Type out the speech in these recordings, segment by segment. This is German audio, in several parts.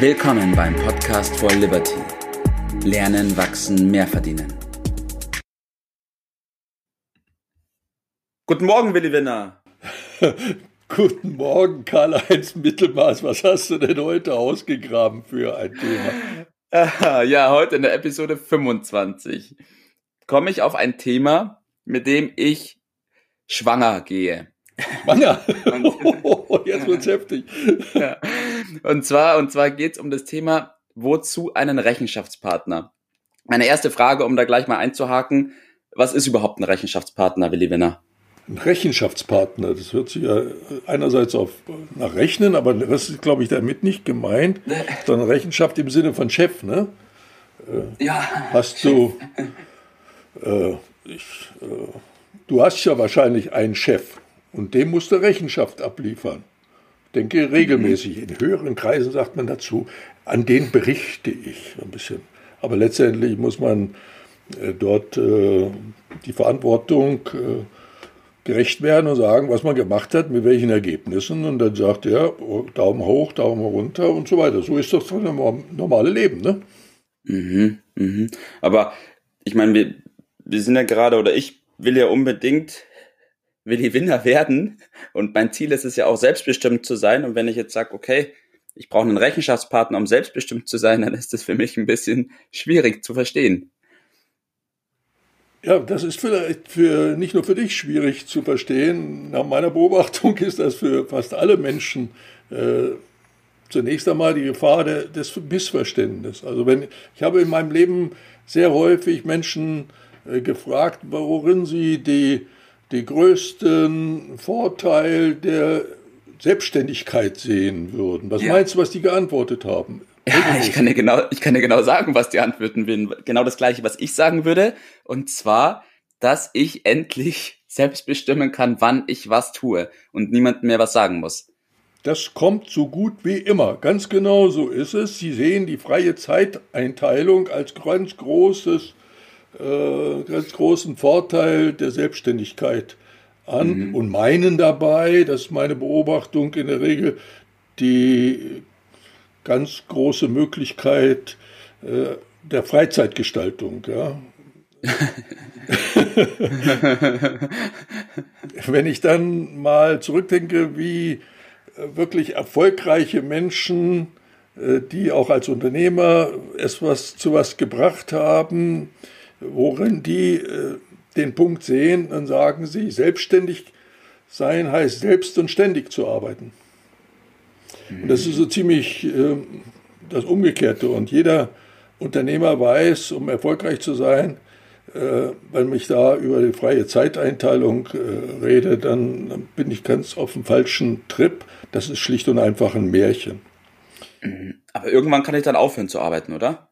Willkommen beim Podcast for Liberty. Lernen, wachsen, mehr verdienen. Guten Morgen, Willi Winner. Guten Morgen, Karl-Heinz Mittelmaß. Was hast du denn heute ausgegraben für ein Thema? Ja, heute in der Episode 25 komme ich auf ein Thema, mit dem ich schwanger gehe. Schwanger? oh, jetzt wird's heftig. Ja. Und zwar, und zwar geht's um das Thema, wozu einen Rechenschaftspartner? Meine erste Frage, um da gleich mal einzuhaken, was ist überhaupt ein Rechenschaftspartner, Willi Winner? Ein Rechenschaftspartner, das hört sich ja einerseits auf nach Rechnen, aber das ist, glaube ich, damit nicht gemeint, sondern Rechenschaft im Sinne von Chef, ne? Äh, ja. Hast du, äh, ich, äh, du hast ja wahrscheinlich einen Chef und dem musst du Rechenschaft abliefern. Denke regelmäßig. In höheren Kreisen sagt man dazu, an den berichte ich ein bisschen. Aber letztendlich muss man äh, dort äh, die Verantwortung äh, gerecht werden und sagen, was man gemacht hat, mit welchen Ergebnissen. Und dann sagt er, oh, Daumen hoch, Daumen runter und so weiter. So ist das normale Leben, ne? Mhm, mhm. Aber ich meine, wir, wir sind ja gerade, oder ich will ja unbedingt will Winner werden. Und mein Ziel ist es ja auch, selbstbestimmt zu sein. Und wenn ich jetzt sage, okay, ich brauche einen Rechenschaftspartner, um selbstbestimmt zu sein, dann ist das für mich ein bisschen schwierig zu verstehen. Ja, das ist vielleicht für, nicht nur für dich schwierig zu verstehen. Nach meiner Beobachtung ist das für fast alle Menschen äh, zunächst einmal die Gefahr der, des Missverständnisses. Also wenn, ich habe in meinem Leben sehr häufig Menschen äh, gefragt, worin sie die, die größten Vorteil der Selbstständigkeit sehen würden. Was ja. meinst du, was die geantwortet haben? Ja, ich kann dir genau, ich kann dir genau sagen, was die antworten würden. Genau das gleiche, was ich sagen würde. Und zwar, dass ich endlich selbst bestimmen kann, wann ich was tue und niemand mehr was sagen muss. Das kommt so gut wie immer. Ganz genau so ist es. Sie sehen die freie Zeiteinteilung als ganz großes, äh, ganz großen Vorteil der Selbstständigkeit an mhm. und meinen dabei, das ist meine Beobachtung in der Regel, die ganz große Möglichkeit äh, der Freizeitgestaltung. Ja. Wenn ich dann mal zurückdenke, wie äh, wirklich erfolgreiche Menschen, äh, die auch als Unternehmer etwas zu was gebracht haben, worin die äh, den Punkt sehen, dann sagen sie, selbstständig sein heißt selbst und ständig zu arbeiten. Und das ist so ziemlich äh, das Umgekehrte. Und jeder Unternehmer weiß, um erfolgreich zu sein, äh, wenn ich da über die freie Zeiteinteilung äh, rede, dann, dann, bin ich ganz auf dem falschen Trip. Das ist schlicht und einfach ein Märchen. Mhm. Aber irgendwann kann ich dann aufhören zu arbeiten, oder?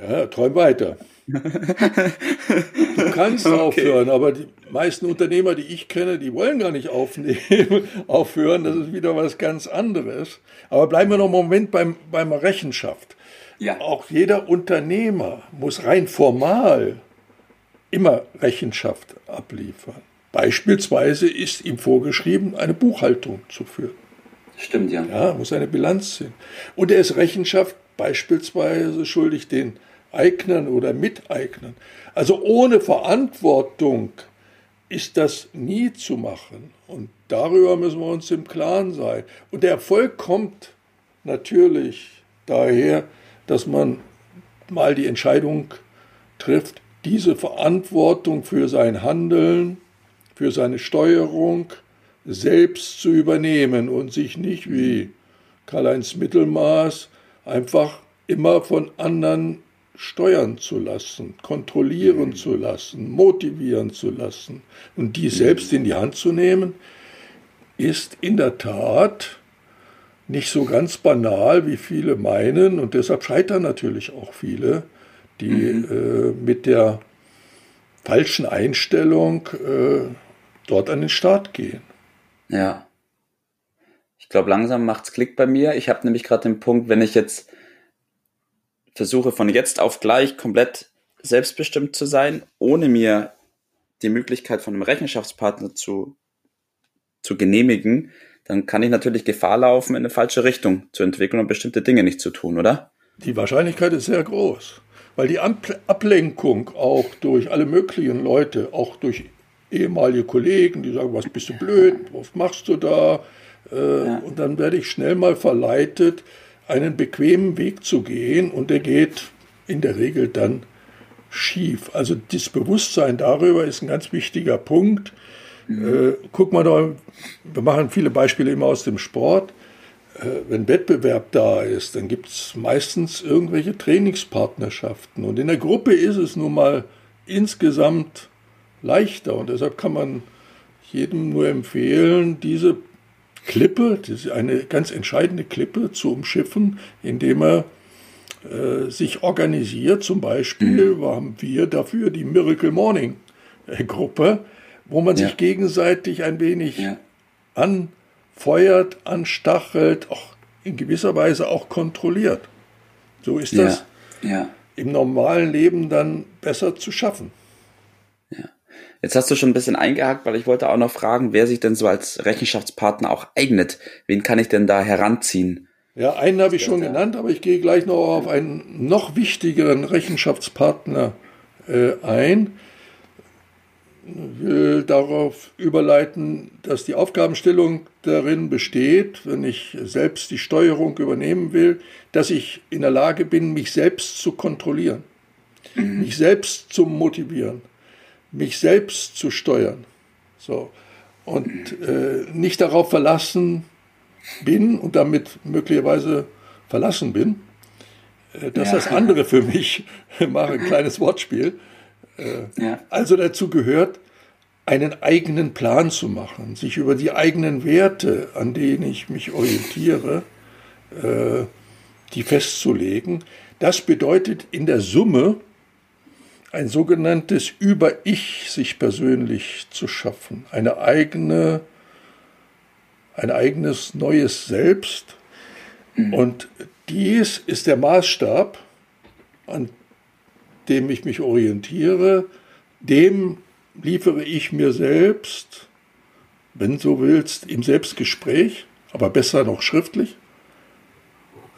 Ja, träum weiter. Du kannst okay. aufhören, aber die meisten Unternehmer, die ich kenne, die wollen gar nicht aufnehmen, aufhören. Das ist wieder was ganz anderes. Aber bleiben wir noch einen Moment beim, beim Rechenschaft. Ja. Auch jeder Unternehmer muss rein formal immer Rechenschaft abliefern. Beispielsweise ist ihm vorgeschrieben, eine Buchhaltung zu führen. Stimmt, ja. Ja, muss eine Bilanz sehen. Und er ist Rechenschaft beispielsweise schuldig den Eignern oder Miteignern. Also ohne Verantwortung ist das nie zu machen. Und darüber müssen wir uns im Klaren sein. Und der Erfolg kommt natürlich daher, dass man mal die Entscheidung trifft, diese Verantwortung für sein Handeln, für seine Steuerung selbst zu übernehmen und sich nicht wie Karl-Heinz Mittelmaß einfach immer von anderen steuern zu lassen, kontrollieren zu lassen, motivieren zu lassen und die selbst in die Hand zu nehmen, ist in der Tat nicht so ganz banal, wie viele meinen und deshalb scheitern natürlich auch viele, die mhm. äh, mit der falschen Einstellung äh, dort an den Start gehen. Ja. Ich glaube, langsam macht's Klick bei mir. Ich habe nämlich gerade den Punkt, wenn ich jetzt versuche von jetzt auf gleich komplett selbstbestimmt zu sein, ohne mir die Möglichkeit von einem Rechenschaftspartner zu, zu genehmigen, dann kann ich natürlich Gefahr laufen, in eine falsche Richtung zu entwickeln und bestimmte Dinge nicht zu tun, oder? Die Wahrscheinlichkeit ist sehr groß, weil die Ablenkung auch durch alle möglichen Leute, auch durch ehemalige Kollegen, die sagen, was bist du blöd, was machst du da? Äh, ja. Und dann werde ich schnell mal verleitet, einen bequemen Weg zu gehen und der geht in der Regel dann schief. Also das Bewusstsein darüber ist ein ganz wichtiger Punkt. Mhm. Äh, guck mal da, wir machen viele Beispiele immer aus dem Sport. Äh, wenn Wettbewerb da ist, dann gibt es meistens irgendwelche Trainingspartnerschaften. Und in der Gruppe ist es nun mal insgesamt leichter. Und deshalb kann man jedem nur empfehlen, diese Klippe, das ist eine ganz entscheidende Klippe zu umschiffen, indem er äh, sich organisiert. Zum Beispiel mhm. haben wir dafür die Miracle Morning Gruppe, wo man ja. sich gegenseitig ein wenig ja. anfeuert, anstachelt, auch in gewisser Weise auch kontrolliert. So ist das ja. im normalen Leben dann besser zu schaffen. Jetzt hast du schon ein bisschen eingehakt, weil ich wollte auch noch fragen, wer sich denn so als Rechenschaftspartner auch eignet. Wen kann ich denn da heranziehen? Ja, einen habe ich schon genannt, aber ich gehe gleich noch auf einen noch wichtigeren Rechenschaftspartner äh, ein. Ich will darauf überleiten, dass die Aufgabenstellung darin besteht, wenn ich selbst die Steuerung übernehmen will, dass ich in der Lage bin, mich selbst zu kontrollieren, mhm. mich selbst zu motivieren mich selbst zu steuern. So. Und äh, nicht darauf verlassen bin und damit möglicherweise verlassen bin, äh, dass ja. das andere für mich mache, ein kleines Wortspiel. Äh, ja. Also dazu gehört, einen eigenen Plan zu machen, sich über die eigenen Werte, an denen ich mich orientiere, äh, die festzulegen. Das bedeutet in der Summe ein sogenanntes Über-Ich sich persönlich zu schaffen, eine eigene, ein eigenes neues Selbst. Mhm. Und dies ist der Maßstab, an dem ich mich orientiere, dem liefere ich mir selbst, wenn du willst, im Selbstgespräch, aber besser noch schriftlich,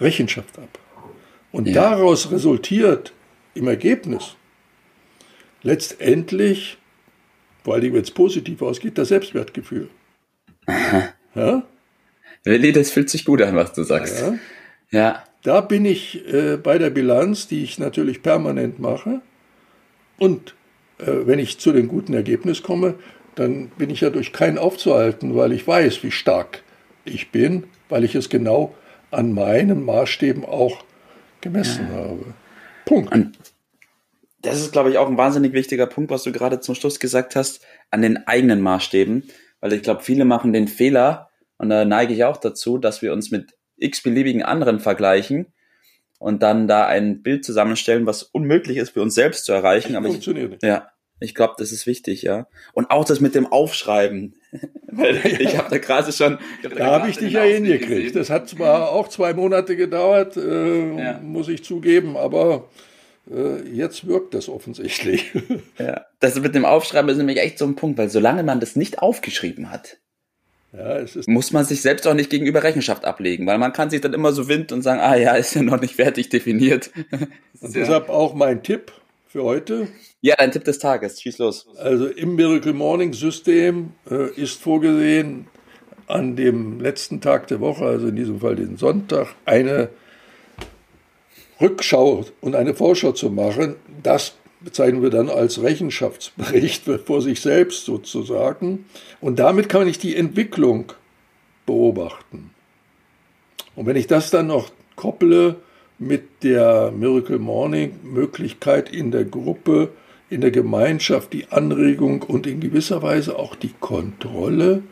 Rechenschaft ab. Und ja. daraus resultiert im Ergebnis letztendlich, vor allem wenn es positiv ausgeht, das Selbstwertgefühl. Aha. Ja? Willi, das fühlt sich gut an, was du sagst. Ja. ja. Da bin ich äh, bei der Bilanz, die ich natürlich permanent mache. Und äh, wenn ich zu dem guten Ergebnis komme, dann bin ich ja durch keinen aufzuhalten, weil ich weiß, wie stark ich bin, weil ich es genau an meinen Maßstäben auch gemessen ja. habe. Punkt. Und das ist, glaube ich, auch ein wahnsinnig wichtiger Punkt, was du gerade zum Schluss gesagt hast, an den eigenen Maßstäben. Weil ich glaube, viele machen den Fehler, und da neige ich auch dazu, dass wir uns mit x-beliebigen anderen vergleichen und dann da ein Bild zusammenstellen, was unmöglich ist für uns selbst zu erreichen. Aber funktioniert ich, nicht. Ja, ich glaube, das ist wichtig, ja. Und auch das mit dem Aufschreiben. Weil ich habe da gerade schon. Hab da, da habe ich dich ja hingekriegt. Das hat zwar auch zwei Monate gedauert, äh, ja. muss ich zugeben, aber jetzt wirkt das offensichtlich. Ja, das mit dem Aufschreiben ist nämlich echt so ein Punkt, weil solange man das nicht aufgeschrieben hat, ja, muss man sich selbst auch nicht gegenüber Rechenschaft ablegen, weil man kann sich dann immer so wind und sagen, ah ja, ist ja noch nicht fertig definiert. Und deshalb auch mein Tipp für heute. Ja, dein Tipp des Tages, schieß los. Also im Miracle Morning System äh, ist vorgesehen, an dem letzten Tag der Woche, also in diesem Fall den Sonntag, eine Rückschau und eine Vorschau zu machen, das bezeichnen wir dann als Rechenschaftsbericht vor sich selbst sozusagen. Und damit kann ich die Entwicklung beobachten. Und wenn ich das dann noch kopple mit der Miracle Morning Möglichkeit in der Gruppe, in der Gemeinschaft die Anregung und in gewisser Weise auch die Kontrolle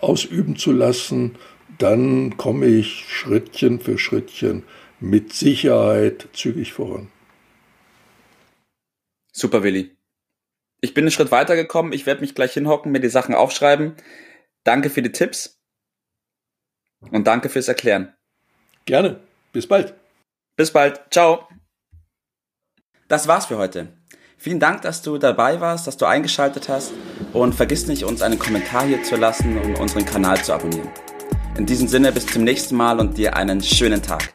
ausüben zu lassen, dann komme ich Schrittchen für Schrittchen mit Sicherheit zügig voran. Super, Willi. Ich bin einen Schritt weitergekommen. Ich werde mich gleich hinhocken, mir die Sachen aufschreiben. Danke für die Tipps und danke fürs Erklären. Gerne. Bis bald. Bis bald. Ciao. Das war's für heute. Vielen Dank, dass du dabei warst, dass du eingeschaltet hast und vergiss nicht, uns einen Kommentar hier zu lassen und unseren Kanal zu abonnieren. In diesem Sinne, bis zum nächsten Mal und dir einen schönen Tag.